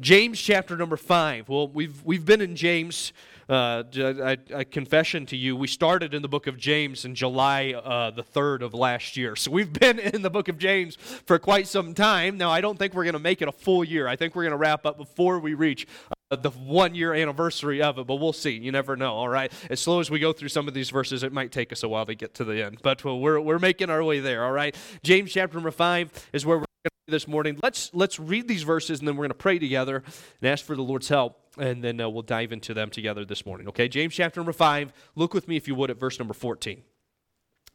James chapter number five. Well, we've we've been in James. Uh, I, I, confession to you, we started in the book of James in July uh, the third of last year. So we've been in the book of James for quite some time. Now I don't think we're going to make it a full year. I think we're going to wrap up before we reach uh, the one year anniversary of it, but we'll see. You never know, all right? As slow as we go through some of these verses, it might take us a while to get to the end, but we're, we're making our way there, all right? James chapter number 5 is where we're this morning. Let's let's read these verses and then we're going to pray together and ask for the Lord's help and then uh, we'll dive into them together this morning. Okay? James chapter number 5. Look with me if you would at verse number 14. It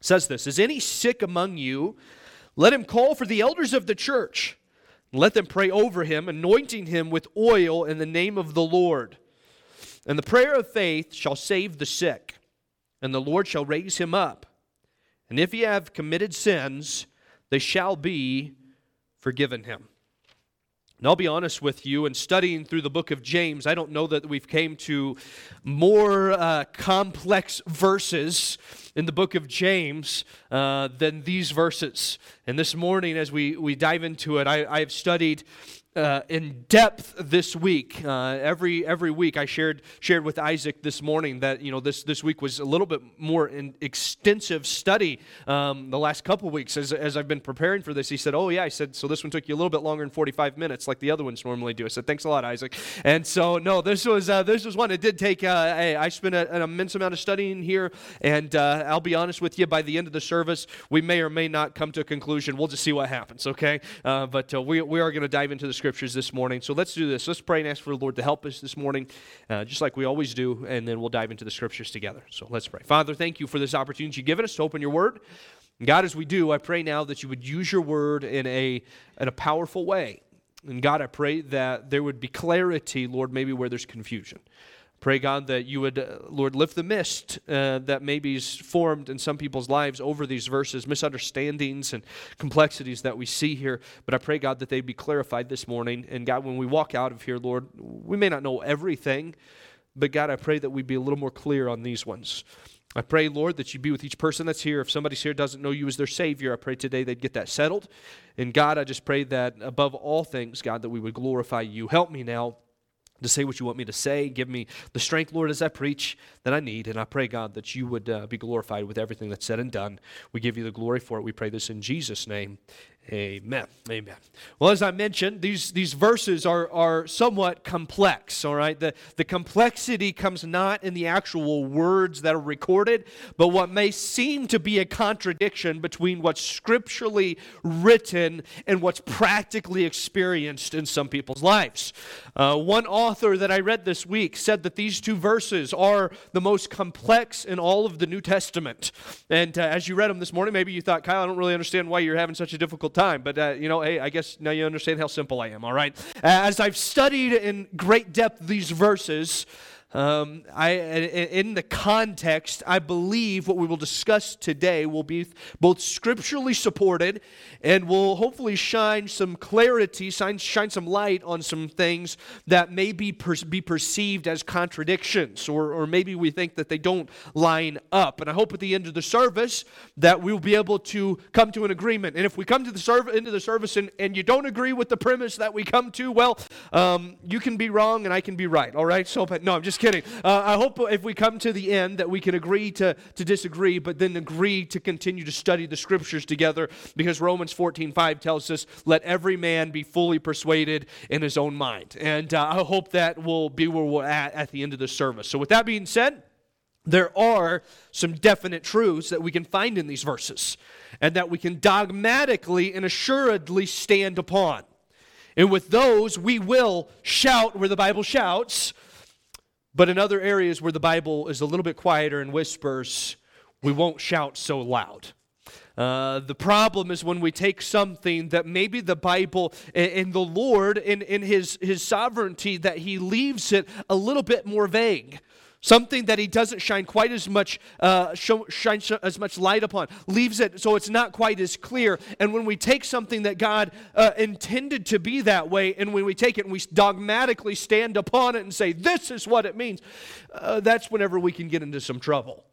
says this, "Is any sick among you? Let him call for the elders of the church. Let them pray over him, anointing him with oil in the name of the Lord. And the prayer of faith shall save the sick, and the Lord shall raise him up. And if he have committed sins, they shall be forgiven him. And I'll be honest with you, in studying through the book of James, I don't know that we've came to more uh, complex verses in the book of James uh, than these verses. And this morning, as we, we dive into it, I, I've studied uh, in depth this week. Uh, every every week, I shared shared with Isaac this morning that you know this this week was a little bit more extensive study. Um, the last couple weeks, as as I've been preparing for this, he said, "Oh yeah," I said, "So this one took you a little bit longer than 45 minutes, like the other ones normally do." I said, "Thanks a lot, Isaac." And so no, this was uh, this was one. It did take. Uh, hey, I spent a, an immense amount of studying here, and uh, I'll be honest with you. By the end of the service, we may or may not come to a conclusion. We'll just see what happens. Okay, uh, but we we are going to dive into the scriptures this morning. So let's do this. Let's pray and ask for the Lord to help us this morning, uh, just like we always do, and then we'll dive into the scriptures together. So let's pray. Father, thank you for this opportunity you've given us to open your word. God, as we do, I pray now that you would use your word in a, in a powerful way. And God, I pray that there would be clarity, Lord, maybe where there's confusion. Pray, God, that you would, uh, Lord, lift the mist uh, that maybe is formed in some people's lives over these verses, misunderstandings and complexities that we see here. But I pray, God, that they be clarified this morning. And God, when we walk out of here, Lord, we may not know everything, but God, I pray that we be a little more clear on these ones. I pray, Lord, that you be with each person that's here. If somebody's here doesn't know you as their Savior, I pray today they'd get that settled. And God, I just pray that above all things, God, that we would glorify you. Help me now to say what you want me to say. Give me the strength, Lord, as I preach that I need. And I pray, God, that you would uh, be glorified with everything that's said and done. We give you the glory for it. We pray this in Jesus' name. Amen. Amen. Well, as I mentioned, these, these verses are, are somewhat complex, all right? The, the complexity comes not in the actual words that are recorded, but what may seem to be a contradiction between what's scripturally written and what's practically experienced in some people's lives. Uh, one author that I read this week said that these two verses are the most complex in all of the New Testament. And uh, as you read them this morning, maybe you thought, Kyle, I don't really understand why you're having such a difficult time time. But, uh, you know, hey, I guess now you understand how simple I am, all right? As I've studied in great depth these verses, um, I, in the context, I believe what we will discuss today will be both scripturally supported and will hopefully shine some clarity, shine, shine some light on some things that may be, per, be perceived as contradictions, or, or maybe we think that they don't line up. And I hope at the end of the service that we'll be able to come to an agreement. And if we come to the serv- into the service and, and you don't agree with the premise that we come to, well, um, you can be wrong and I can be right, all right? So, but no, I'm just kidding. Uh, I hope if we come to the end that we can agree to, to disagree, but then agree to continue to study the scriptures together because Romans 14 5 tells us, let every man be fully persuaded in his own mind. And uh, I hope that will be where we're at at the end of the service. So, with that being said, there are some definite truths that we can find in these verses and that we can dogmatically and assuredly stand upon. And with those, we will shout where the Bible shouts, but in other areas where the Bible is a little bit quieter and whispers, we won't shout so loud. Uh, the problem is when we take something that maybe the Bible and, the Lord, in, in his, his sovereignty, that He leaves it a little bit more vague something that he doesn't shine quite as much uh, show, shine as much light upon leaves it so it's not quite as clear and when we take something that god uh, intended to be that way and when we take it and we dogmatically stand upon it and say this is what it means uh, that's whenever we can get into some trouble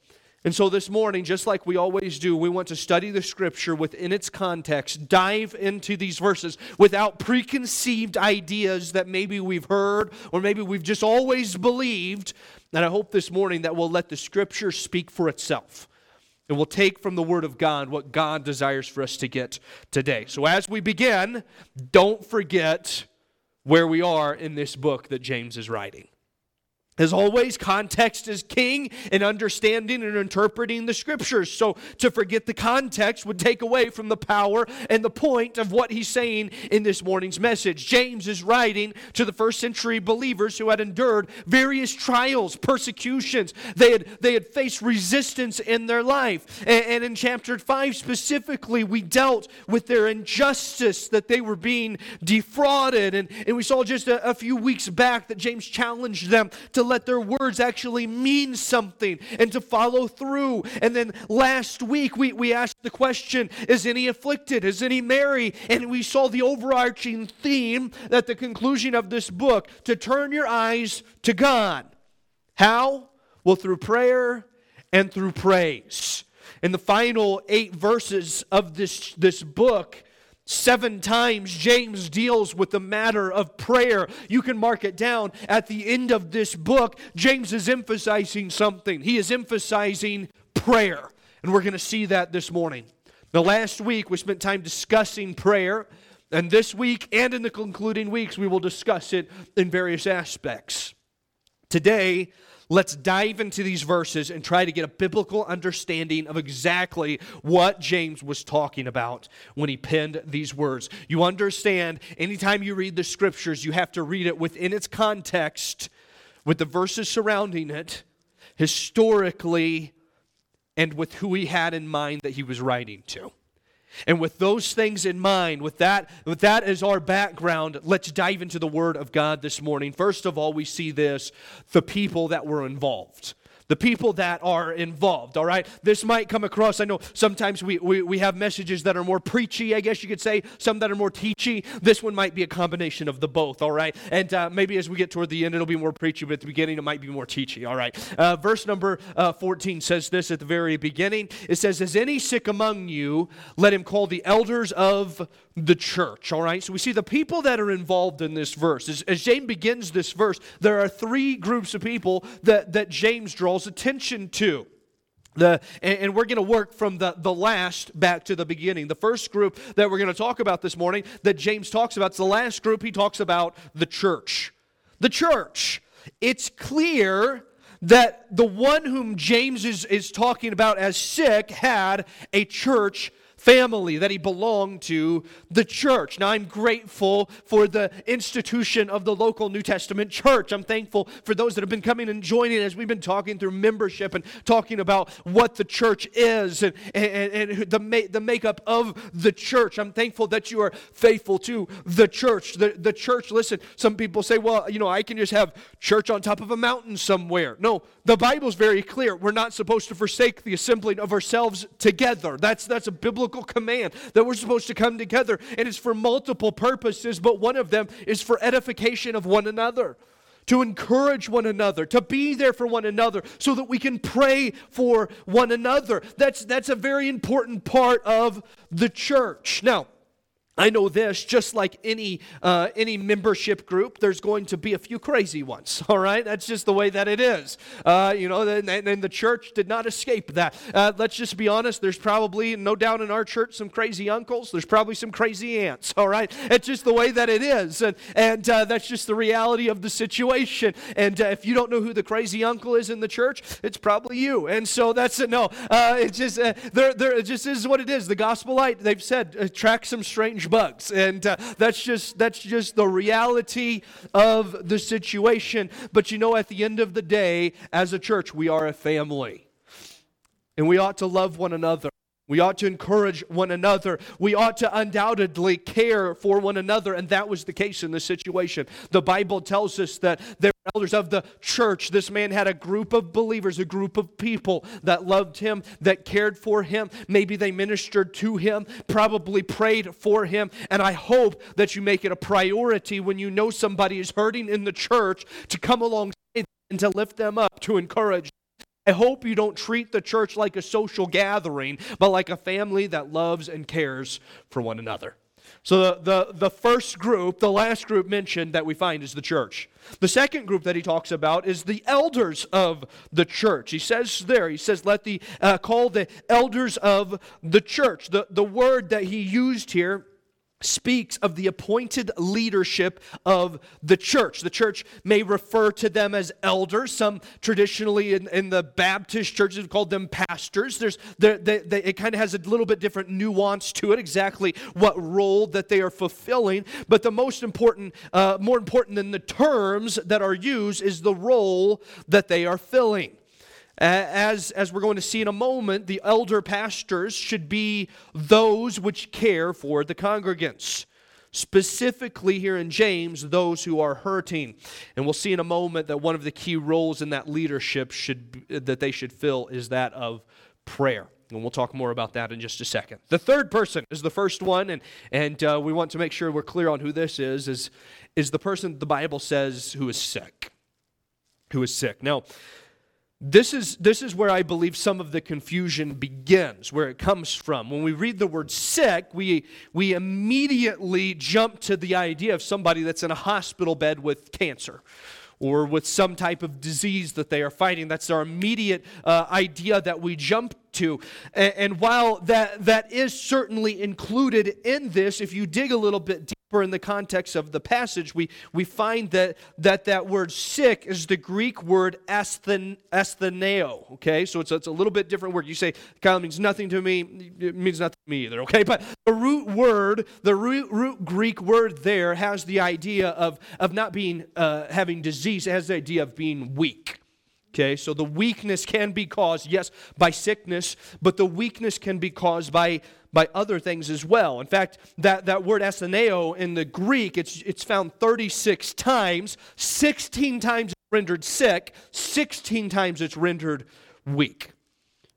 And so this morning, just like we always do, we want to study the scripture within its context, dive into these verses without preconceived ideas that maybe we've heard or maybe we've just always believed. And I hope this morning that we'll let the scripture speak for itself. And we'll take from the Word of God what God desires for us to get today. So as we begin, don't forget where we are in this book that James is writing. As always, context is king in understanding and interpreting the scriptures. So to forget the context would take away from the power and the point of what he's saying in this morning's message. James is writing to the first century believers who had endured various trials, persecutions. They had, they had faced resistance in their life. And, and in chapter 5 specifically, we dealt with their injustice, that they were being defrauded. And, and we saw just a, a few weeks back that James challenged them to let their words actually mean something and to follow through. And then last week we, we asked the question Is any afflicted? Is any merry? And we saw the overarching theme at the conclusion of this book to turn your eyes to God. How? Well, through prayer and through praise. In the final eight verses of this, this book, Seven times James deals with the matter of prayer. You can mark it down at the end of this book. James is emphasizing something. He is emphasizing prayer. And we're going to see that this morning. The last week we spent time discussing prayer. And this week and in the concluding weeks, we will discuss it in various aspects. Today, Let's dive into these verses and try to get a biblical understanding of exactly what James was talking about when he penned these words. You understand, anytime you read the scriptures, you have to read it within its context, with the verses surrounding it, historically, and with who he had in mind that he was writing to. And with those things in mind, with that, with that as our background, let's dive into the Word of God this morning. First of all, we see this the people that were involved the people that are involved, all right? This might come across, I know sometimes we, we, we have messages that are more preachy, I guess you could say, some that are more teachy. This one might be a combination of the both, all right? And uh, maybe as we get toward the end, it'll be more preachy, but at the beginning, it might be more teachy, all right? Uh, verse number uh, 14 says this at the very beginning. It says, Is any sick among you? Let him call the elders of the church, all right? So we see the people that are involved in this verse. As, as James begins this verse, there are three groups of people that, that James draws attention to. The, and, we're going to work from the, the last back to the beginning. The first group that we're going to talk about this morning that James talks about, it's the last group he talks about the church. The church. It's clear that the one whom James is, is talking about as sick had a church family, that he belonged to the church. Now, I'm grateful for the institution of the local New Testament church. I'm thankful for those that have been coming and joining as we've been talking through membership and talking about what the church is and, and, and the, ma- the makeup of the church. I'm thankful that you are faithful to the church. The, the church, listen, some people say, well, you know, I can just have church on top of a mountain somewhere. No, the Bible's very clear. We're not supposed to forsake the assembling of ourselves together. That's, that's a biblical biblical command that we're supposed to come together, and it's for multiple purposes, but one of them is for edification of one another to encourage one another, to be there for one another so that we can pray for one another. That's, that's a very important part of the church. Now, I know this, just like any uh, any membership group, there's going to be a few crazy ones. All right, that's just the way that it is. Uh, you know, and, and, the church did not escape that. Uh, let's just be honest. There's probably, no doubt, in our church, some crazy uncles. There's probably some crazy aunts. All right, it's just the way that it is, and and uh, that's just the reality of the situation. And uh, if you don't know who the crazy uncle is in the church, it's probably you. And so that's it. No, uh, it's just there. There, it just is what it is. The gospel light. They've said attract some strange bugs and uh, that's just that's just the reality of the situation but you know at the end of the day as a church we are a family and we ought to love one another we ought to encourage one another. We ought to undoubtedly care for one another. And that was the case in this situation. The Bible tells us that there elders of the church. This man had a group of believers, a group of people that loved him, that cared for him. Maybe they ministered to him, probably prayed for him. And I hope that you make it a priority when you know somebody is hurting in the church to come alongside and to lift them up, to encourage I hope you don't treat the church like a social gathering, but like a family that loves and cares for one another. So the, the, the first group, the last group mentioned that we find is the church. The second group that he talks about is the elders of the church. He says there, he says, let the, uh, call the elders of the church. The, the word that he used here speaks of the appointed leadership of the church. The church may refer to them as elders. Some traditionally in, in the Baptist churches have called them pastors. There's, they, they, it kind of has a little bit different nuance to it, exactly what role that they are fulfilling. But the most important, uh, more important than the terms that are used, is the role that they are filling. As, as we're going to see in a moment, the elder pastors should be those which care for the congregants. Specifically, here in James, those who are hurting. And we'll see in a moment that one of the key roles in that leadership should, that they should fill is that of prayer. And we'll talk more about that in just a second. The third person is the first one, and, and uh, we want to make sure we're clear on who this is, is, is the person the Bible says who is sick. Who is sick. Now, this is, this is where I believe some of the confusion begins, where it comes from. When we read the word sick, we, we immediately jump to the idea of somebody that's in a hospital bed with cancer or with some type of disease that they are fighting. That's our immediate uh, idea that we jump to. And, and, while that, that is certainly included in this, if you dig a little bit deeper in the context of the passage, we, we find that, that that word sick is the Greek word asthen, astheneo, okay? So it's, it's a little bit different word. You say, Kyle, means nothing to me. It means nothing to me either, okay? But the root word, the root, root Greek word there has the idea of, of not being, uh, having disease. It has the idea of being weak. Okay, so the weakness can be caused, yes, by sickness, but the weakness can be caused by, by other things as well. In fact, that, that word astheneo in the Greek, it's, it's found 36 times. 16 times it's rendered sick, 16 times it's rendered weak.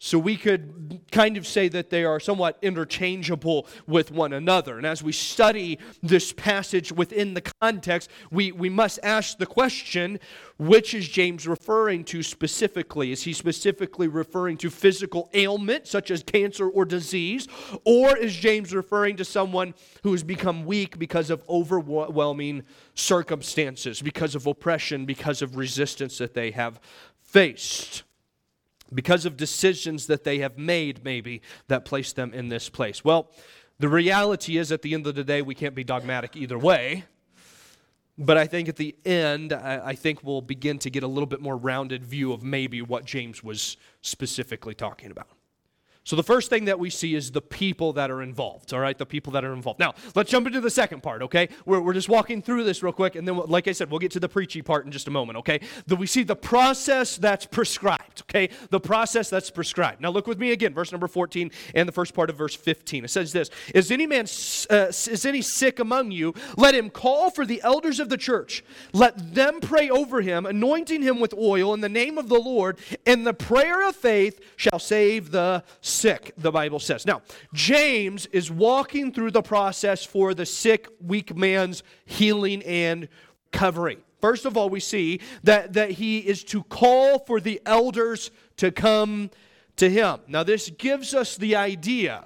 So we could kind of say that they are somewhat interchangeable with one another. And as we study this passage within the context, we, we must ask the question which is James referring to specifically? Is he specifically referring to physical ailment such as cancer or disease? Or is James referring to someone who has become weak because of overwhelming circumstances, because of oppression, because of resistance that they have faced? Because of decisions that they have made, maybe, that place them in this place. Well, the reality is, at the end of the day, we can't be dogmatic either way. But I think at the end, I, think we'll begin to get a little bit more rounded view of maybe what James was specifically talking about. So the first thing that we see is the people that are involved, all right? The people that are involved. Now, let's jump into the second part, okay? We're, we're just walking through this real quick, and then, like I said, we'll get to the preachy part in just a moment, okay? That we see the process that's prescribed, okay? The process that's prescribed. Now, look with me again, verse number 14 and the first part of verse 15. It says this Is any man, uh, is any sick among you? Let him call for the elders of the church. Let them pray over him, anointing him with oil in the name of the Lord, and the prayer of faith shall save the sick, the Bible says. Now, James is walking through the process for the sick, weak man's healing and recovery. First of all, we see that, that he is to call for the elders to come to him. Now, this gives us the idea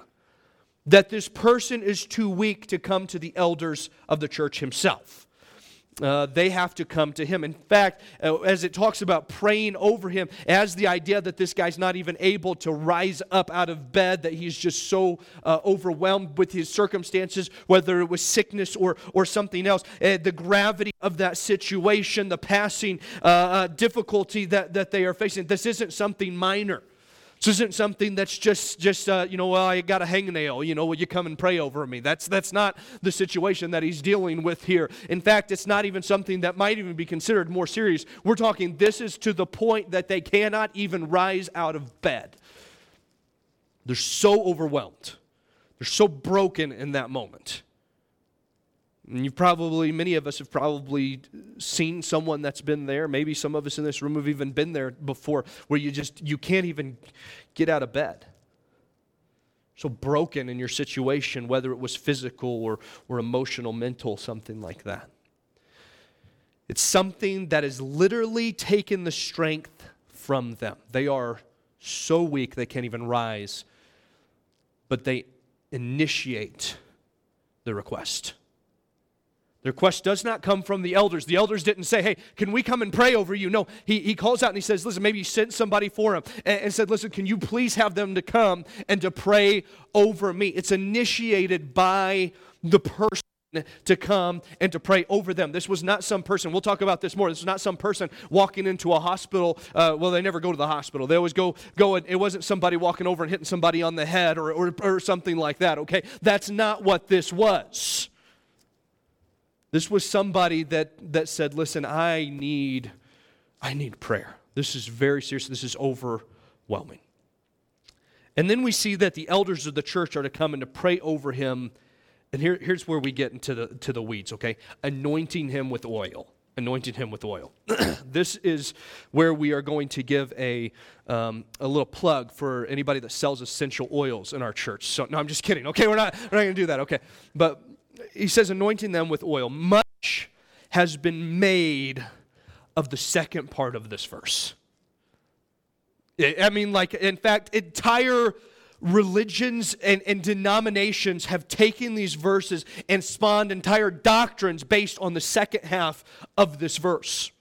that this person is too weak to come to the elders of the church himself. Uh, they have to come to him. In fact, uh, as it talks about praying over him, as the idea that this guy's not even able to rise up out of bed, that he's just so uh, overwhelmed with his circumstances, whether it was sickness or, or something else, uh, the gravity of that situation, the passing uh, uh, difficulty that, that they are facing. This isn't something minor. This isn't something that's just, just uh, you know, well, I got a hangnail, you know, will you come and pray over me? That's, that's not the situation that he's dealing with here. In fact, it's not even something that might even be considered more serious. We're talking this is to the point that they cannot even rise out of bed. They're so overwhelmed. They're so broken in that moment. And you've probably, many of us have probably seen someone that's been there. Maybe some of us in this room have even been there before, where you just, you can't even get out of bed. So broken in your situation, whether it was physical or, or emotional, mental, something like that. It's something that has literally taken the strength from them. They are so weak they can't even rise, but they initiate the request. The request does not come from the elders. The elders didn't say, Hey, can we come and pray over you? No, he, he calls out and he says, Listen, maybe you sent somebody for him and, and said, Listen, can you please have them to come and to pray over me? It's initiated by the person to come and to pray over them. This was not some person, we'll talk about this more. This was not some person walking into a hospital. Uh, well, they never go to the hospital. They always go, go and it wasn't somebody walking over and hitting somebody on the head or, or, or something like that, okay? That's not what this was. This was somebody that, that said, listen, I need, I need prayer. This is very serious. This is overwhelming. And then we see that the elders of the church are to come and to pray over him and here, here's where we get into the, to the weeds, okay? Anointing him with oil. Anointing him with oil. this is where we are going to give a, um, a little plug for anybody that sells essential oils in our church. So, no, I'm just kidding. Okay, we're not, we're not going to do that. Okay. But he says, anointing them with oil. Much has been made of the second part of this verse. I mean, like, in fact, entire religions and, and denominations have taken these verses and spawned entire doctrines based on the second half of this verse.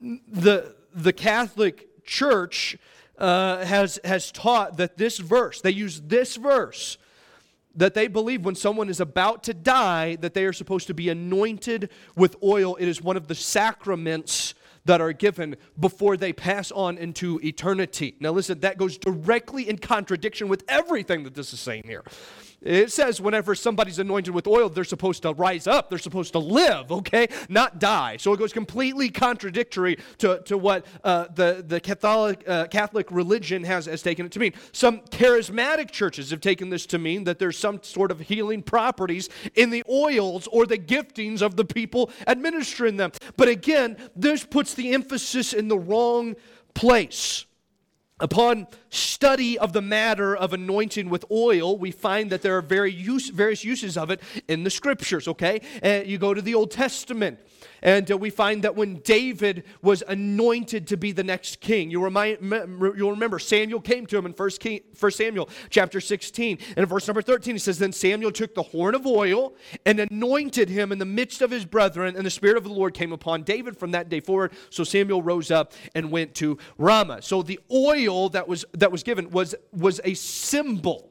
The, the Catholic Church uh, has, has taught that this verse, they use this verse, that they believe when someone is about to die, that they are supposed to be anointed with oil. It is one of the sacraments that are given before they pass on into eternity. Now, listen, that goes directly in contradiction with everything that this is saying here. It says whenever somebody's anointed with oil, they're supposed to rise up, they're supposed to live, okay, not die. So it goes completely contradictory to, to what uh, the, the Catholic, uh, Catholic religion has, has taken it to mean. Some charismatic churches have taken this to mean that there's some sort of healing properties in the oils or the giftings of the people administering them. But again, this puts the emphasis in the wrong place. Upon study of the matter of anointing with oil, we find that there are very use, various uses of it in the scriptures, okay? And you go to the Old Testament, and uh, we find that when David was anointed to be the next king, you remind, you'll remember Samuel came to him in 1, king, 1 Samuel chapter 16. And in verse number 13, he says, Then Samuel took the horn of oil and anointed him in the midst of his brethren, and the Spirit of the Lord came upon David from that day forward. So Samuel rose up and went to Ramah. So the oil that was, that was given was, was a symbol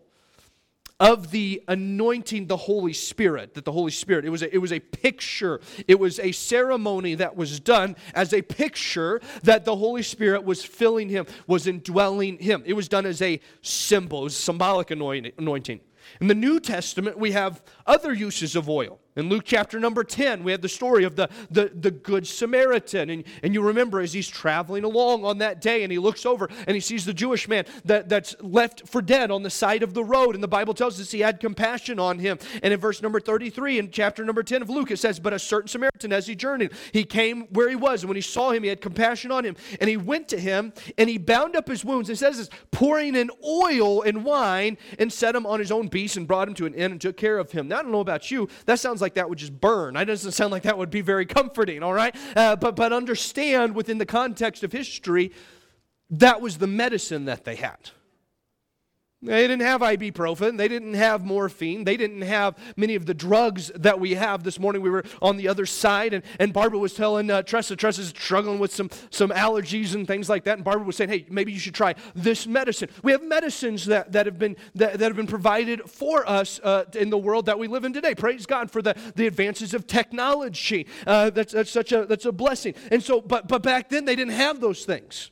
of the anointing the Holy Spirit, that the Holy Spirit, it was, a, it was a picture, it was a ceremony that was done as a picture that the Holy Spirit was filling him, was indwelling him. It was done as a symbol, it was symbolic anointing. In the New Testament, we have other uses of oil. In Luke chapter number 10, we have the story of the, the, the Good Samaritan. And, and you remember as he's traveling along on that day and he looks over and he sees the Jewish man that, that's left for dead on the side of the road. And the Bible tells us he had compassion on him. And in verse number 33, in chapter number 10 of Luke, it says, But a certain Samaritan, as he journeyed, he came where he was. And when he saw him, he had compassion on him. And he went to him and he bound up his wounds. It says this, pouring in oil and wine and set him on his own beast and brought him to an inn and took care of him. Now, I don't know about you. That sounds like like that would just burn. It doesn't sound like that would be very comforting, all right? Uh, but, but understand within the context of history, that was the medicine that they had. They didn't have ibuprofen. They didn't have morphine. They didn't have many of the drugs that we have. This morning we were on the other side, and, and Barbara was telling uh, Tressa, Tressa's struggling with some, some allergies and things like that. And Barbara was saying, hey, maybe you should try this medicine. We have medicines that, that, have, been, that, that have been provided for us uh, in the world that we live in today. Praise God for the, the advances of technology. Uh, that's, that's, such a, that's a blessing. And so, but, but back then they didn't have those things.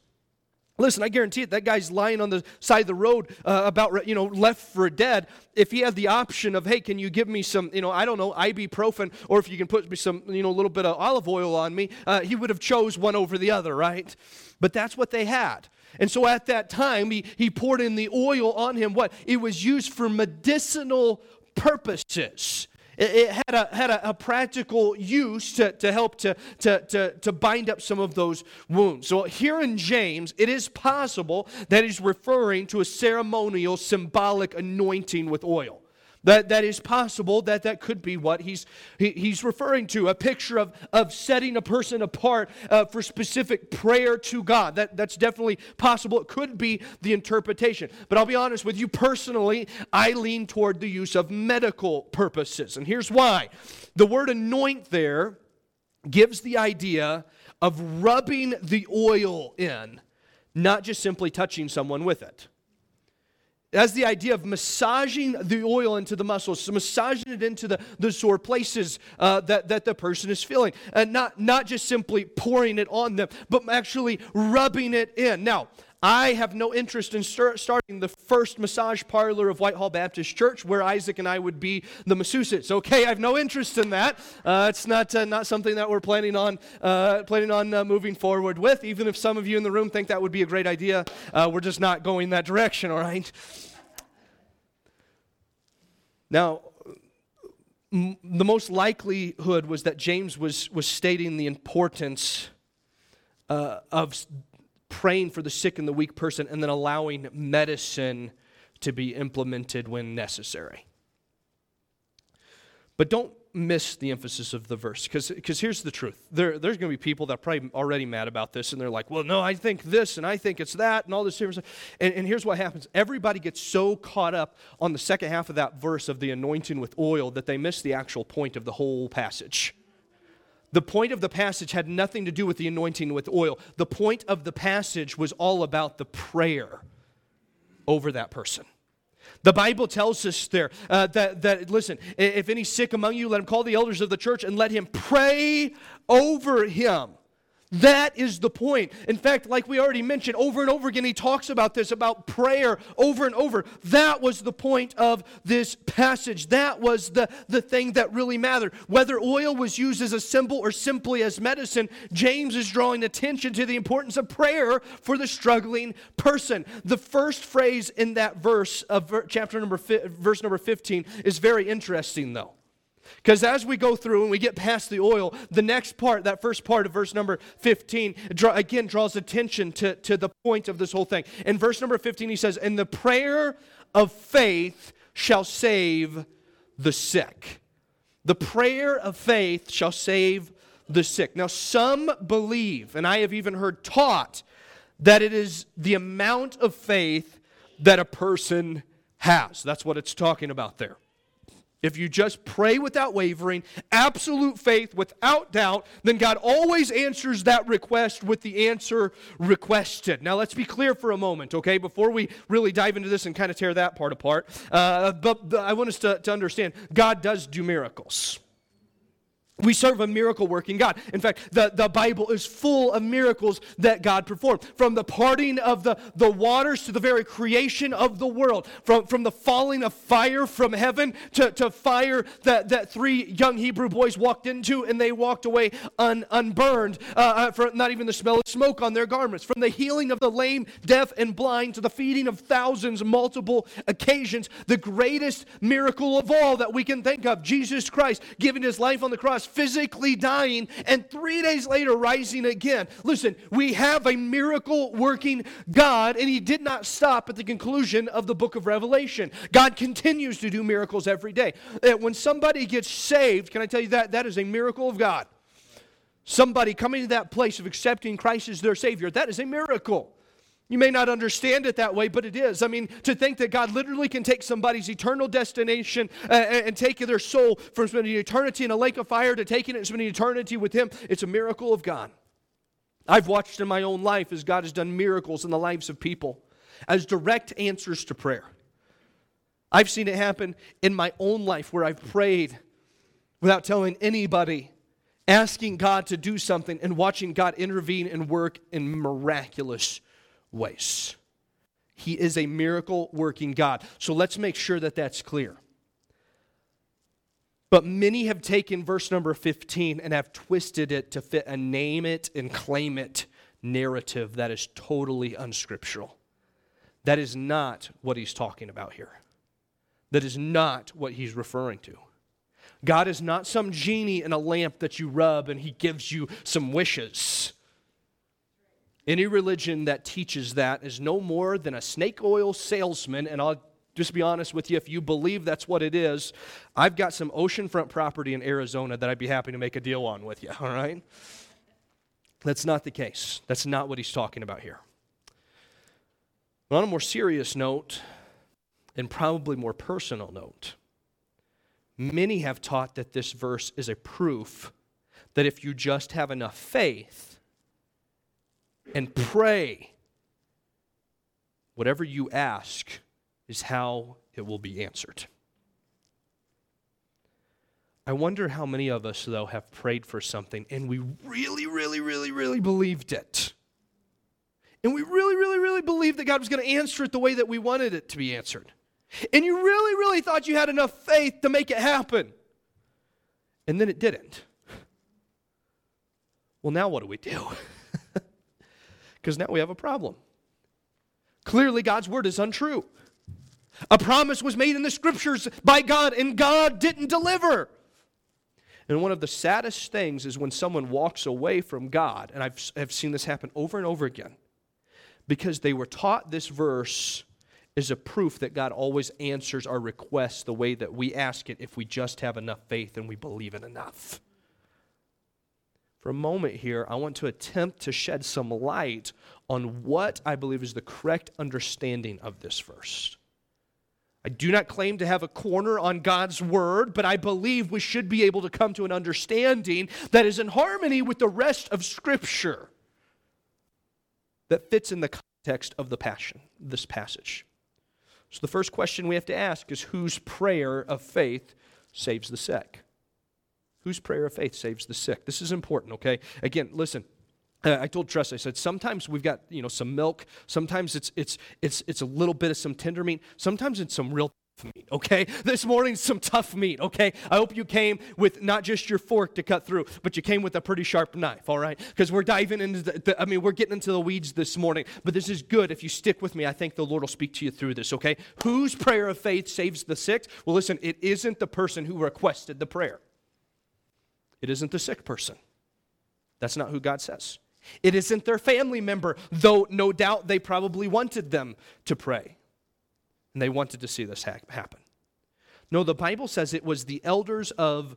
Listen, I guarantee it, that guy's lying on the side of the road uh, about, you know, left for dead. If he had the option of, hey, can you give me some, you know, I don't know, ibuprofen, or if you can put me some, you know, a little bit of olive oil on me, uh, he would have chose one over the other, right? But that's what they had. And so at that time, he, he poured in the oil on him. What? It was used for medicinal purposes. It, had, a, had a, a, practical use to, to help to, to, to, to bind up some of those wounds. So here in James, it is possible that he's referring to a ceremonial, symbolic anointing with oil. That, that is possible, that that could be what he's, he, he's referring to a picture of, of setting a person apart uh, for specific prayer to God. That, that's definitely possible. It could be the interpretation. But I'll be honest with you personally, I lean toward the use of medical purposes. And here's why the word anoint there gives the idea of rubbing the oil in, not just simply touching someone with it. It has the idea of massaging the oil into the muscles, so massaging it into the, the sore places uh, that, that the person is feeling. And not, not just simply pouring it on them, but actually rubbing it in. Now, I have no interest in start, starting the first massage parlor of Whitehall Baptist Church where Isaac and I would be the masseuses. Okay, I have no interest in that. Uh, it's not, uh, not something that we're planning on, uh, planning on uh, moving forward with. Even if some of you in the room think that would be a great idea, uh, we're just not going that direction, all right? Now, m- the most likelihood was that James was, was stating the importance uh, of praying for the sick and the weak person and then allowing medicine to be implemented when necessary. But don't miss the emphasis of the verse because here's the truth. There, there's going to be people that are probably already mad about this and they're like well no i think this and i think it's that and all this different stuff. And, and here's what happens. Everybody gets so caught up on the second half of that verse of the anointing with oil that they miss the actual point of the whole passage the point of the passage had nothing to do with the anointing with oil the point of the passage was all about the prayer over that person the Bible tells us there uh, that, that, listen, if any sick among you, let him call the elders of the church and let him pray over him. That is the point. In fact, like we already mentioned, over and over again, he talks about this, about prayer over and over. That was the point of this passage. That was the, the thing that really mattered. Whether oil was used as a symbol or simply as medicine, James is drawing attention to the importance of prayer for the struggling person. The first phrase in that verse of chapter number, verse number 15 is very interesting, though. Because as we go through and we get past the oil, the next part, that first part of verse number 15, draw, again draws attention to, to the point of this whole thing. In verse number 15, he says, And the prayer of faith shall save the sick. The prayer of faith shall save the sick. Now, some believe, and I have even heard taught, that it is the amount of faith that a person has. That's what it's talking about there. If you just pray without wavering, absolute faith without doubt, then God always answers that request with the answer requested. Now, let's be clear for a moment, okay, before we really dive into this and kind of tear that part apart. Uh, but, but I want us to, to understand God does do miracles. We serve a miracle working God. In fact, the, the Bible is full of miracles that God performed. From the parting of the, the waters to the very creation of the world, from, from the falling of fire from heaven to, to fire that, that three young Hebrew boys walked into and they walked away un, unburned, uh, uh for not even the smell of smoke on their garments. From the healing of the lame, deaf, and blind to the feeding of thousands, multiple occasions, the greatest miracle of all that we can think of Jesus Christ giving his life on the cross physically dying, and three days later rising again. Listen, we have a miracle working God, and He did not stop at the conclusion of the book of Revelation. God continues to do miracles every day. Uh, when somebody gets saved, can I tell you that? That is a miracle of God. Somebody coming to that place of accepting Christ as their Savior, that is a miracle. You may not understand it that way, but it is. I mean, to think that God literally can take somebody's eternal destination uh, and take their soul from spending eternity in a lake of fire to taking it and spending eternity with Him, it's a miracle of God. I've watched in my own life as God has done miracles in the lives of people as direct answers to prayer. I've seen it happen in my own life where I've prayed without telling anybody, asking God to do something and watching God intervene and work in miraculous ways. He is a miracle working God. So let's make sure that that's clear. But many have taken verse number 15 and have twisted it to fit a name it and claim it narrative that is totally unscriptural. That is not what he's talking about here. That is not what he's referring to. God is not some genie in a lamp that you rub and he gives you some wishes. Any religion that teaches that is no more than a snake oil salesman, and I'll just be honest with you, if you believe that's what it is, I've got some oceanfront property in Arizona that I'd be happy to make a deal on with you, all right? That's not the case. That's not what he's talking about here. But on a more serious note, and probably more personal note, many have taught that this verse is a proof that if you just have enough faith and pray, whatever you ask is how it will be answered. I wonder how many of us, though, have prayed for something and we really, really, really, really believed it. And we really, really, really believed that God was going to answer it the way that we wanted it to be answered. And you really, really thought you had enough faith to make it happen. And then it didn't. Well, now what do we do? Because now we have a problem. Clearly, God's word is untrue. A promise was made in the scriptures by God, and God didn't deliver. And one of the saddest things is when someone walks away from God, and I've, I've seen this happen over and over again, because they were taught this verse is a proof that God always answers our requests the way that we ask it if we just have enough faith and we believe it enough. For a moment here, I want to attempt to shed some light on what I believe is the correct understanding of this verse. I do not claim to have a corner on God's word, but I believe we should be able to come to an understanding that is in harmony with the rest of Scripture that fits in the context of the passion, this passage. So the first question we have to ask is whose prayer of faith saves the sick? Whose prayer of faith saves the sick? This is important, okay? Again, listen. I told Tress, I said, sometimes we've got, you know, some milk. Sometimes it's, it's, it's, it's a little bit of some tender meat. Sometimes it's some real meat, okay? This morning, some tough meat, okay? I hope you came with not just your fork to cut through, but you came with a pretty sharp knife, all right? Because we're diving into the, the, I mean, we're getting into the weeds this morning, but this is good. If you stick with me, I think the Lord will speak to you through this, okay? Whose prayer of faith saves the sick? Well, listen, it isn't the person who requested the prayer, it isn't the sick person. That's not who God says. It isn't their family member, though no doubt they probably wanted them to pray. And they wanted to see this ha- happen. No, the Bible says it was the elders of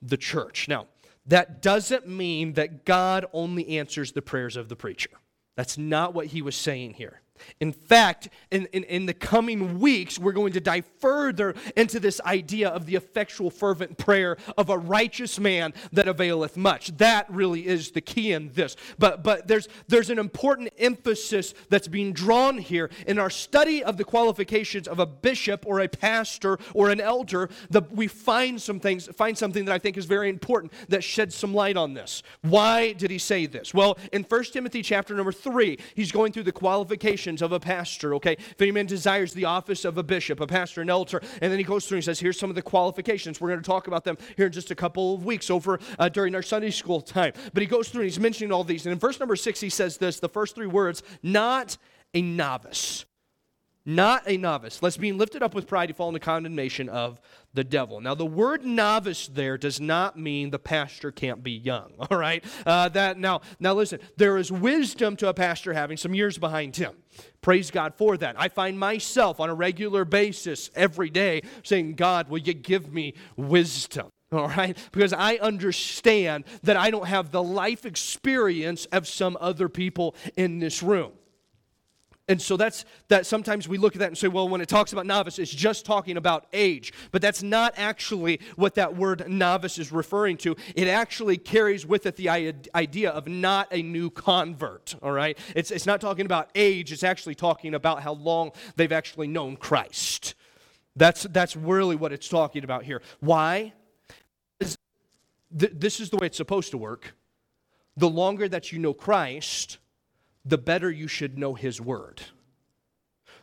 the church. Now, that doesn't mean that God only answers the prayers of the preacher. That's not what he was saying here. In fact, in, in, in, the coming weeks, we're going to dive further into this idea of the effectual, fervent prayer of a righteous man that availeth much. That really is the key in this. But, but there's, there's an important emphasis that's being drawn here in our study of the qualifications of a bishop or a pastor or an elder. The, we find some things, find something that I think is very important that sheds some light on this. Why did he say this? Well, in 1 Timothy chapter number 3, he's going through the qualifications of a pastor, okay? If any man desires the office of a bishop, a pastor, an elder, and then he goes through and says, here's some of the qualifications. We're going to talk about them here in just a couple of weeks over uh, during our Sunday school time. But he goes through and he's mentioning all these. And in verse number six, he says this the first three words, not a novice not a novice, lest being lifted up with pride you fall into condemnation of the devil. Now, the word novice there does not mean the pastor can't be young. All right, uh, that now, now listen. There is wisdom to a pastor having some years behind him. Praise God for that. I find myself on a regular basis every day saying, "God, will you give me wisdom?" All right? Because I understand that I don't have the life experience of some other people in this room. And so that's that sometimes we look at that and say, well, when it talks about novice, it's just talking about age. But that's not actually what that word novice is referring to. It actually carries with it the idea of not a new convert. All right? It's, it's not talking about age, it's actually talking about how long they've actually known Christ. That's, that's really what it's talking about here. Why? This is the way it's supposed to work. The longer that you know Christ, the better you should know His Word.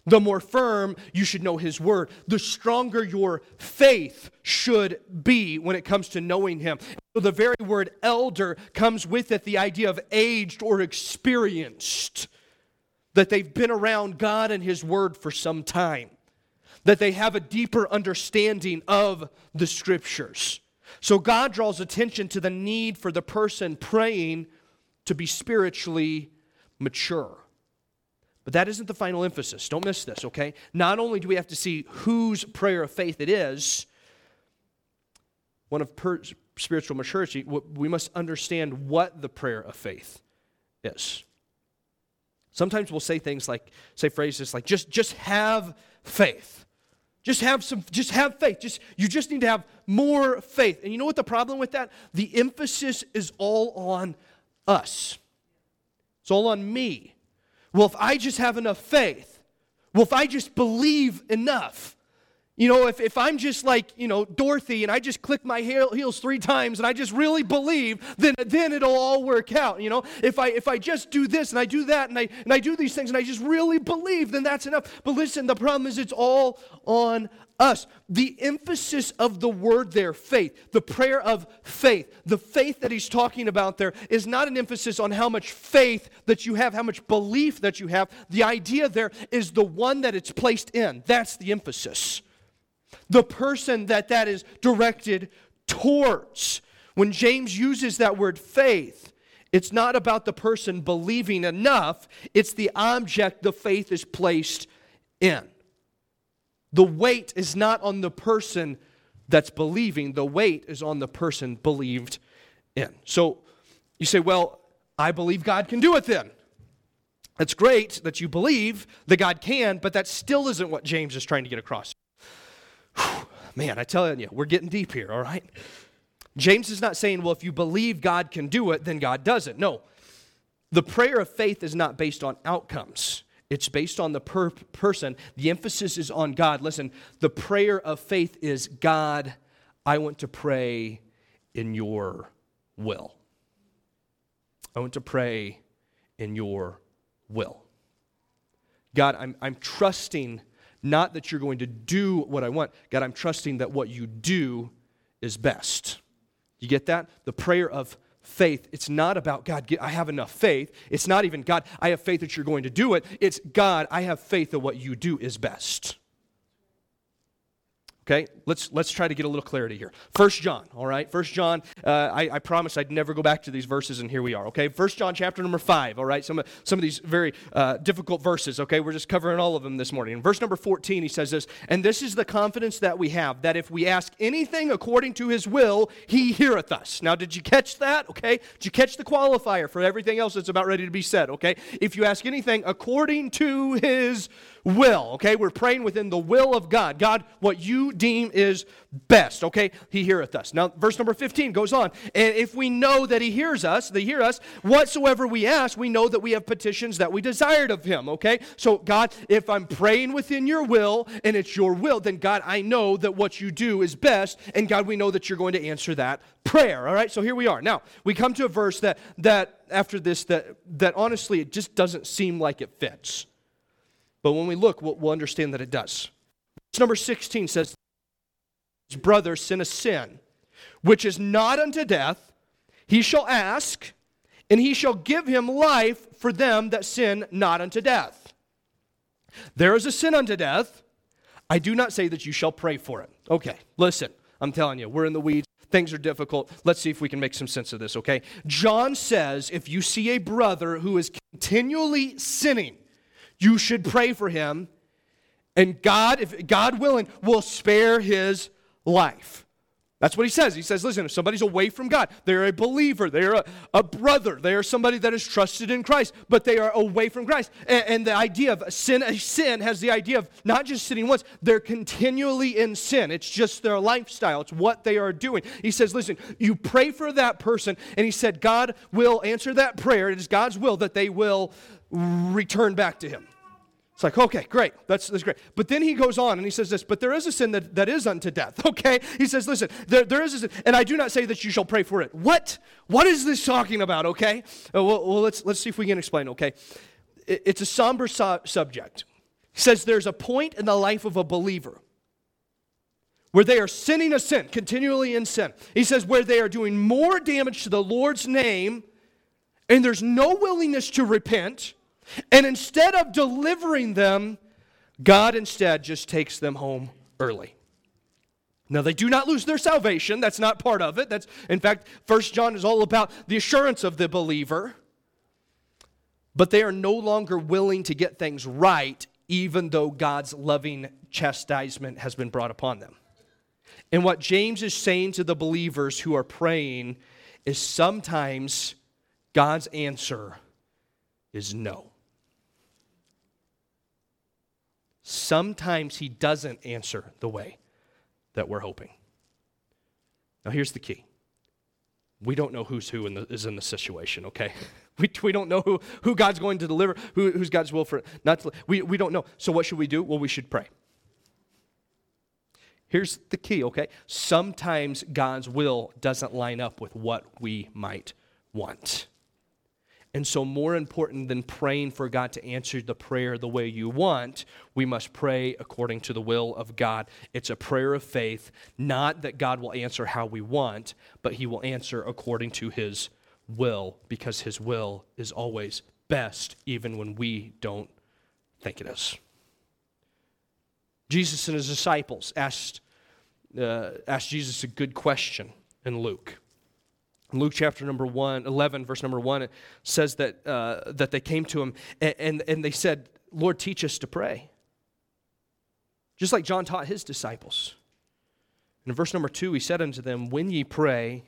The more firm you should know His Word, the stronger your faith should be when it comes to knowing Him. So the very word elder comes with it the idea of aged or experienced, that they've been around God and His Word for some time, that they have a deeper understanding of the Scriptures. So God draws attention to the need for the person praying to be spiritually mature. But that isn't the final emphasis. Don't miss this, okay? Not only do we have to see whose prayer of faith it is, one of per- spiritual maturity, we must understand what the prayer of faith is. Sometimes we'll say things like, say phrases like, just, just have faith. Just have some, just have faith. Just you just need to have more faith. And you know what the problem with that? The emphasis is all on us. It's all on me. Well, if I just have enough faith, well, if I just believe enough, you know, if, if I'm just like, you know, Dorothy and I just click my heels three times and I just really believe, then, then it'll all work out. You know, if I, if I just do this and I do that and I, and I do these things and I just really believe, then that's enough. But listen, the problem is it's all on us. The emphasis of the word there, faith, the prayer of faith, the faith that he's talking about there is not an emphasis on how much faith that you have, how much belief that you have. The idea there is the one that it's placed in. That's the emphasis the person that that is directed towards. When James uses that word faith, it's not about the person believing enough, it's the object the faith is placed in. The weight is not on the person that's believing, the weight is on the person believed in. So you say, Well, I believe God can do it then. It's great that you believe that God can, but that still isn't what James is trying to get across. Man, I tell you, we're getting deep here, all right? James is not saying, well, if you believe God can do it, then God does it. No. The prayer of faith is not based on outcomes. It's based on the per- person. The emphasis is on God. Listen, the prayer of faith is God, I want to pray in your will. I want to pray in your will. God, I'm, I'm trusting not that you're going to do what I want. God, I'm trusting that what you do is best. You get that? The prayer of faith, it's not about God, I have enough faith. It's not even God, I have faith that you're going to do it. It's God, I have faith that what you do is best. Okay, let's let's try to get a little clarity here. First John, all right. First John, uh, I, I I'd never go back to these verses, and here we are. Okay, First John, chapter number five. All right, some of some of these very uh, difficult verses. Okay, we're just covering all of them this morning. In verse number fourteen, he says this, and this is the confidence that we have that if we ask anything according to His will, He heareth us. Now, did you catch that? Okay, did you catch the qualifier for everything else that's about ready to be said? Okay, if you ask anything according to His will. Okay, we're praying within the will of God. God, what you deem is best. Okay, He heareth us. Now, verse number 15 goes on. And if we know that He hears us, they hear us, whatsoever we ask, we know that we have petitions that we desired of Him. Okay, so God, if I'm praying within your will and it's your will, then God, I know that what you do is best. And God, we know that you're going to answer that prayer. All right, so here we are. Now, we come to a verse that, that after this, that, that honestly, it just doesn't seem like it fits. But when we look, we'll, we'll understand that it does. Verse number 16 says, His brother sin a sin, which is not unto death, he shall ask, and he shall give him life for them that sin not unto death. There is a sin unto death. I do not say that you shall pray for it. Okay, listen, I'm telling you, we're in the weeds. Things are difficult. Let's see if we can make some sense of this, okay? John says if you see a brother who is continually sinning, you should pray for him, and God, if God willing, will spare his life. That's what he says. He says, listen, if somebody's away from God, they're a believer, they're a, a brother, they are somebody that is trusted in Christ, but they are away from Christ. And, and, the idea of sin, a sin has the idea of not just sinning once, they're continually in sin. It's just their lifestyle, it's what they are doing. He says, listen, you pray for that person, and he said, God will answer that prayer. It is God's will that they will return back to him. It's like, okay, great. That's, that's great. But then he goes on and he says this, but there is a sin that, that is unto death. Okay? He says, listen, there, there is a sin, and I do not say that you shall pray for it. What? What is this talking about? Okay? Uh, well, well, let's, let's see if we can explain, okay? It, it's a somber su- subject. He says there's a point in the life of a believer where they are sinning a sin, continually in sin. He says where they are doing more damage to the Lord's name and there's no willingness to repent and instead of delivering them, God instead just takes them home early. Now they do not lose their salvation. That's not part of it. That's in fact, First John is all about the assurance of the believer. but they are no longer willing to get things right, even though God's loving chastisement has been brought upon them. And what James is saying to the believers who are praying is sometimes God's answer is no. Sometimes he doesn't answer the way that we're hoping. Now, here's the key we don't know who's who in the, is in the situation, okay? We, we don't know who, who God's going to deliver, who, who's God's will for not to, we, we don't know. So, what should we do? Well, we should pray. Here's the key, okay? Sometimes God's will doesn't line up with what we might want. And so, more important than praying for God to answer the prayer the way you want, we must pray according to the will of God. It's a prayer of faith, not that God will answer how we want, but He will answer according to His will, because His will is always best, even when we don't think it is. Jesus and His disciples asked, uh, asked Jesus a good question in Luke. Luke chapter number one, 11, verse number 1, it says that, uh, that they came to him and, and, and they said, Lord, teach us to pray. Just like John taught his disciples. And in verse number 2, he said unto them, When ye pray,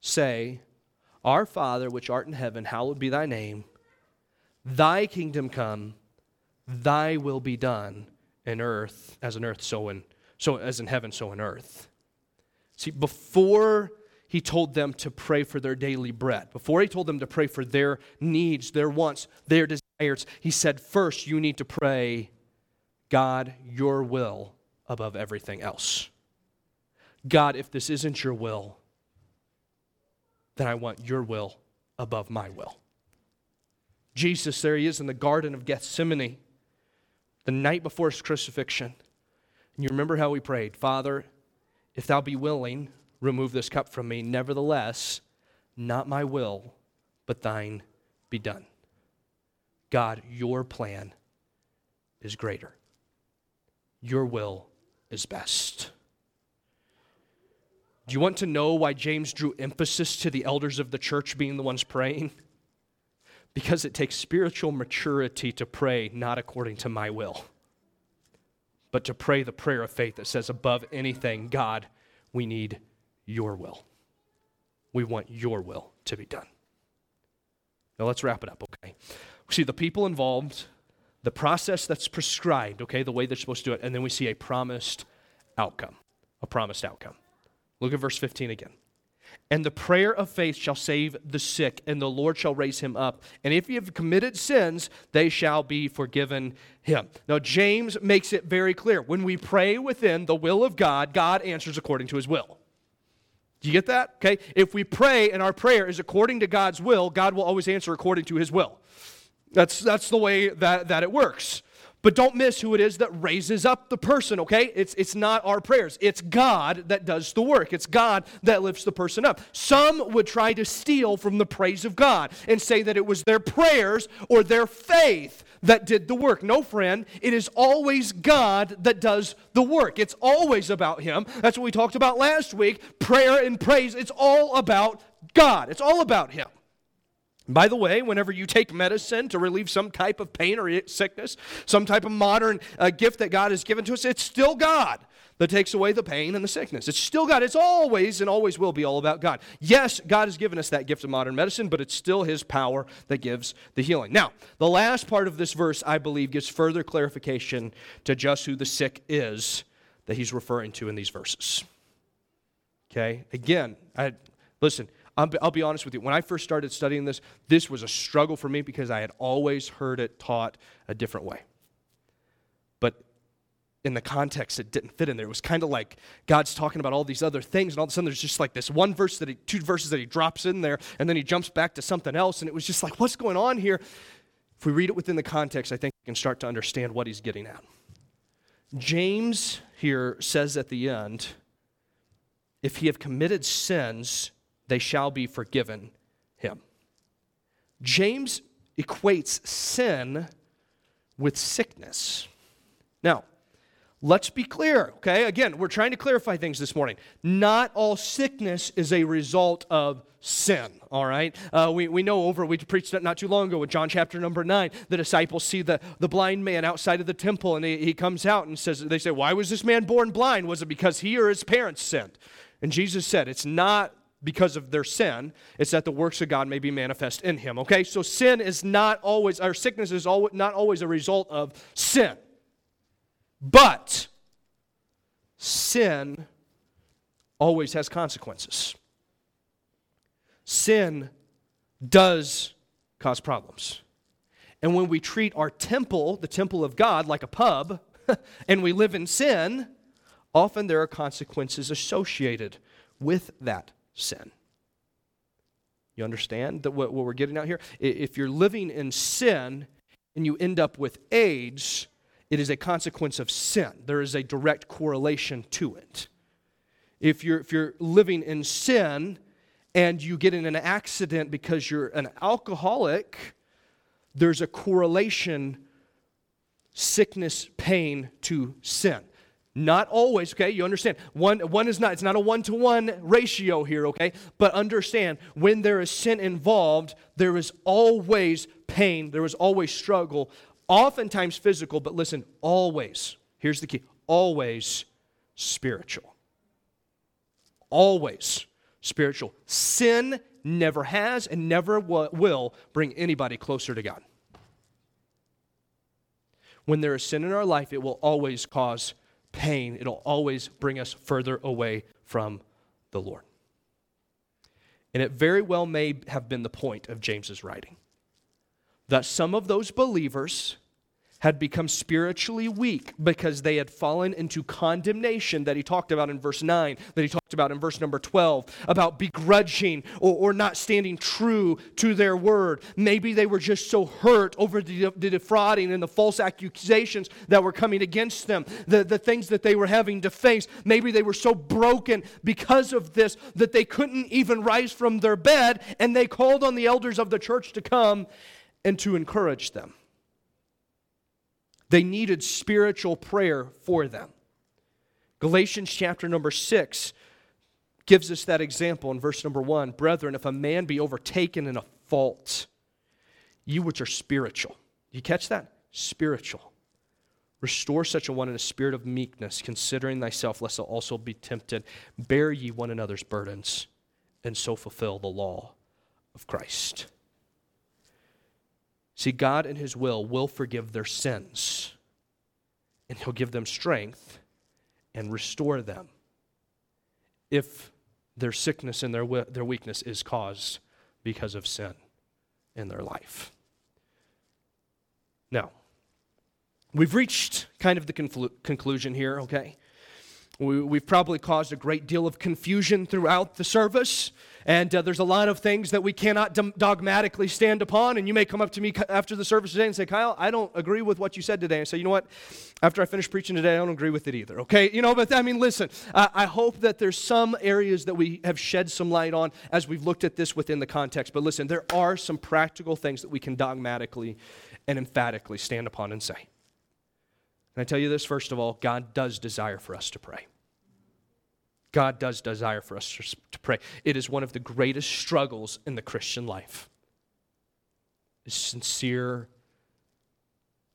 say, Our Father which art in heaven, hallowed be thy name. Thy kingdom come, thy will be done in earth as in earth, so in so as in heaven, so in earth. See, before he told them to pray for their daily bread. Before he told them to pray for their needs, their wants, their desires, he said, First, you need to pray, God, your will above everything else. God, if this isn't your will, then I want your will above my will. Jesus, there he is in the Garden of Gethsemane, the night before his crucifixion. And you remember how he prayed Father, if thou be willing, remove this cup from me. Nevertheless, not my will, but thine be done. God, your plan is greater. Your will is best. Do you want to know why James drew emphasis to the elders of the church being the ones praying? Because it takes spiritual maturity to pray not according to my will, but to pray the prayer of faith that says, above anything, God, we need your will. We want your will to be done. Now let's wrap it up, okay? We see the people involved, the process that's prescribed, okay, the way they're supposed to do it, and then we see a promised outcome. A promised outcome. Look at verse 15 again. And the prayer of faith shall save the sick, and the Lord shall raise him up. And if he have committed sins, they shall be forgiven him. Now, James makes it very clear. When we pray within the will of God, God answers according to his will. Do you get that? Okay. If we pray and our prayer is according to God's will, God will always answer according to his will. That's, that's the way that, that it works. But don't miss who it is that raises up the person, okay? It's, it's not our prayers. It's God that does the work. It's God that lifts the person up. Some would try to steal from the praise of God and say that it was their prayers or their faith that did the work. No, friend, it is always God that does the work. It's always about Him. That's what we talked about last week. Prayer and praise, it's all about God, it's all about Him. By the way, whenever you take medicine to relieve some type of pain or sickness, some type of modern uh, gift that God has given to us, it's still God that takes away the pain and the sickness. It's still God. It's always and always will be all about God. Yes, God has given us that gift of modern medicine, but it's still His power that gives the healing. Now, the last part of this verse, I believe, gives further clarification to just who the sick is that He's referring to in these verses. Okay? Again, I, listen, I'll be honest with you. When I first started studying this, this was a struggle for me because I had always heard it taught a different way in the context it didn't fit in there. It was kind of like God's talking about all these other things, and all of a sudden there's just like this one verse that he, two verses that he drops in there, and then he jumps back to something else, and it was just like, what's going on here? If we read it within the context, I think we can start to understand what he's getting at. James here says at the end, if he have committed sins, they shall be forgiven him. James equates sin with sickness. Now, Let's be clear, okay? Again, we're trying to clarify things this morning. Not all sickness is a result of sin, all right? Uh, we, we know over, we preached it not too long ago with John chapter number 9. The disciples see the, the blind man outside of the temple, and he, he comes out and says, They say, Why was this man born blind? Was it because he or his parents sinned? And Jesus said, It's not because of their sin, it's that the works of God may be manifest in him, okay? So sin is not always, our sickness is always, not always a result of sin. But sin always has consequences. Sin does cause problems. And when we treat our temple, the temple of God, like a pub, and we live in sin, often there are consequences associated with that sin. You understand that what, we're getting out here? If you're living in sin and you end up with AIDS, it is a consequence of sin. There is a direct correlation to it. If you're, if you're living in sin and you get in an accident because you're an alcoholic, there's a correlation sickness, pain to sin. Not always, okay? You understand. One, one is not, it's not a one to one ratio here, okay? But understand, when there is sin involved, there is always pain, there is always struggle, oftentimes physical, but listen, always, here's the key always spiritual. Always spiritual. Sin never has and never will bring anybody closer to God. When there is sin in our life, it will always cause pain. It'll always bring us further away from the Lord. And it very well may have been the point of James's writing that some of those believers had become spiritually weak because they had fallen into condemnation that he talked about in verse 9, that he talked about in verse number 12, about begrudging or, or not standing true to their word. Maybe they were just so hurt over the, the defrauding and the false accusations that were coming against them, the, the things that they were having to face. Maybe they were so broken because of this that they couldn't even rise from their bed, and they called on the elders of the church to come and to encourage them. They needed spiritual prayer for them. Galatians chapter number 6 gives us that example in verse number 1. Brethren, if a man be overtaken in a fault, you which are spiritual. You catch that? Spiritual. Restore such a one in a spirit of meekness, considering thyself, lest thou also be tempted. Bear ye one another's burdens, and so fulfill the law of Christ. See, God in His will will forgive their sins, and He'll give them strength and restore them if their sickness and their, their weakness is caused because of sin in their life. Now, we've reached kind of the conclusion here, okay? We, have probably caused a great deal of confusion throughout the service. And uh, there's a lot of things that we cannot dogmatically stand upon. And you may come up to me after the service today and say, Kyle, I don't agree with what you said today. And say, you know what? After I finish preaching today, I don't agree with it either. Okay? You know, but I mean, listen, uh, I hope that there's some areas that we have shed some light on as we've looked at this within the context. But listen, there are some practical things that we can dogmatically and emphatically stand upon and say. And I tell you this, first of all, God does desire for us to pray. God does desire for us to pray. It is one of the greatest struggles in the Christian life. Is sincere,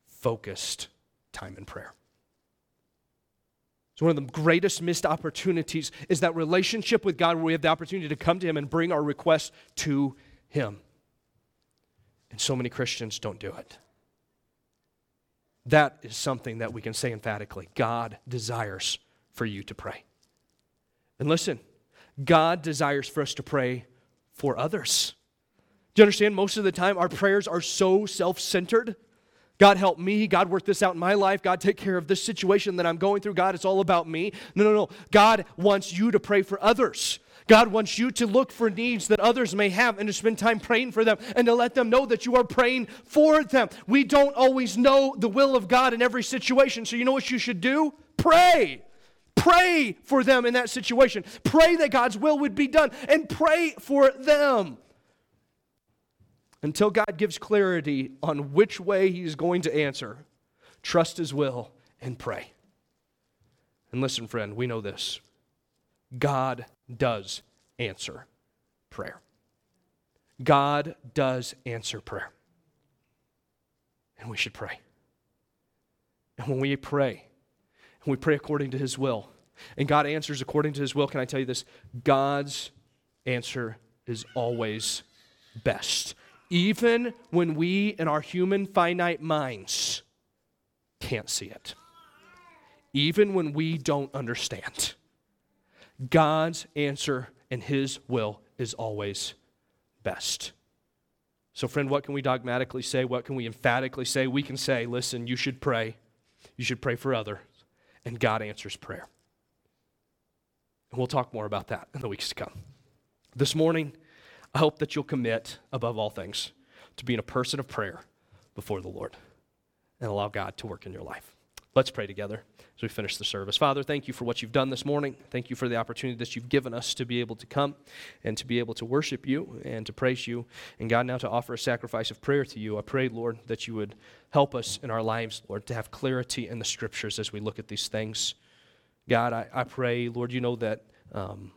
focused time in prayer. It's one of the greatest missed opportunities is that relationship with God where we have the opportunity to come to Him and bring our requests to Him. And so many Christians don't do it. That is something that we can say emphatically God desires for you to pray. And listen, God desires for us to pray for others. Do you understand? Most of the time, our prayers are so self centered. God, help me. God, work this out in my life. God, take care of this situation that I'm going through. God, it's all about me. No, no, no. God wants you to pray for others. God wants you to look for needs that others may have and to spend time praying for them and to let them know that you are praying for them. We don't always know the will of God in every situation. So, you know what you should do? Pray. Pray for them in that situation. Pray that God's will would be done and pray for them until God gives clarity on which way He's going to answer. Trust His will and pray. And listen, friend, we know this God does answer prayer. God does answer prayer. And we should pray. And when we pray, and we pray according to his will, and God answers according to his will, can I tell you this? God's answer is always best. Even when we, in our human finite minds, can't see it. Even when we don't understand. God's answer and his will is always best. So, friend, what can we dogmatically say? What can we emphatically say? We can say, listen, you should pray. You should pray for others. And God answers prayer. And we'll talk more about that in the weeks to come. This morning, I hope that you'll commit, above all things, to being a person of prayer before the Lord and allow God to work in your life. Let's pray together as we finish the service. Father, thank you for what you've done this morning. Thank you for the opportunity that you've given us to be able to come and to be able to worship you and to praise you. And God, now to offer a sacrifice of prayer to you. I pray, Lord, that you would help us in our lives, Lord, to have clarity in the scriptures as we look at these things. God, I, I pray, Lord, you know that. Um,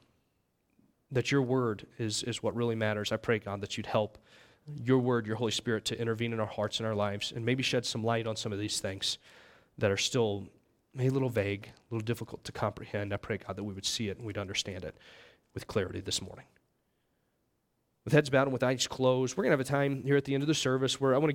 that your word is, is what really matters. I pray, God, that you'd help your word, your Holy Spirit, to intervene in our hearts and our lives and maybe shed some light on some of these things that are still maybe a little vague, a little difficult to comprehend. I pray, God, that we would see it and we'd understand it with clarity this morning. With heads bowed and with eyes closed, we're going to have a time here at the end of the service where I want to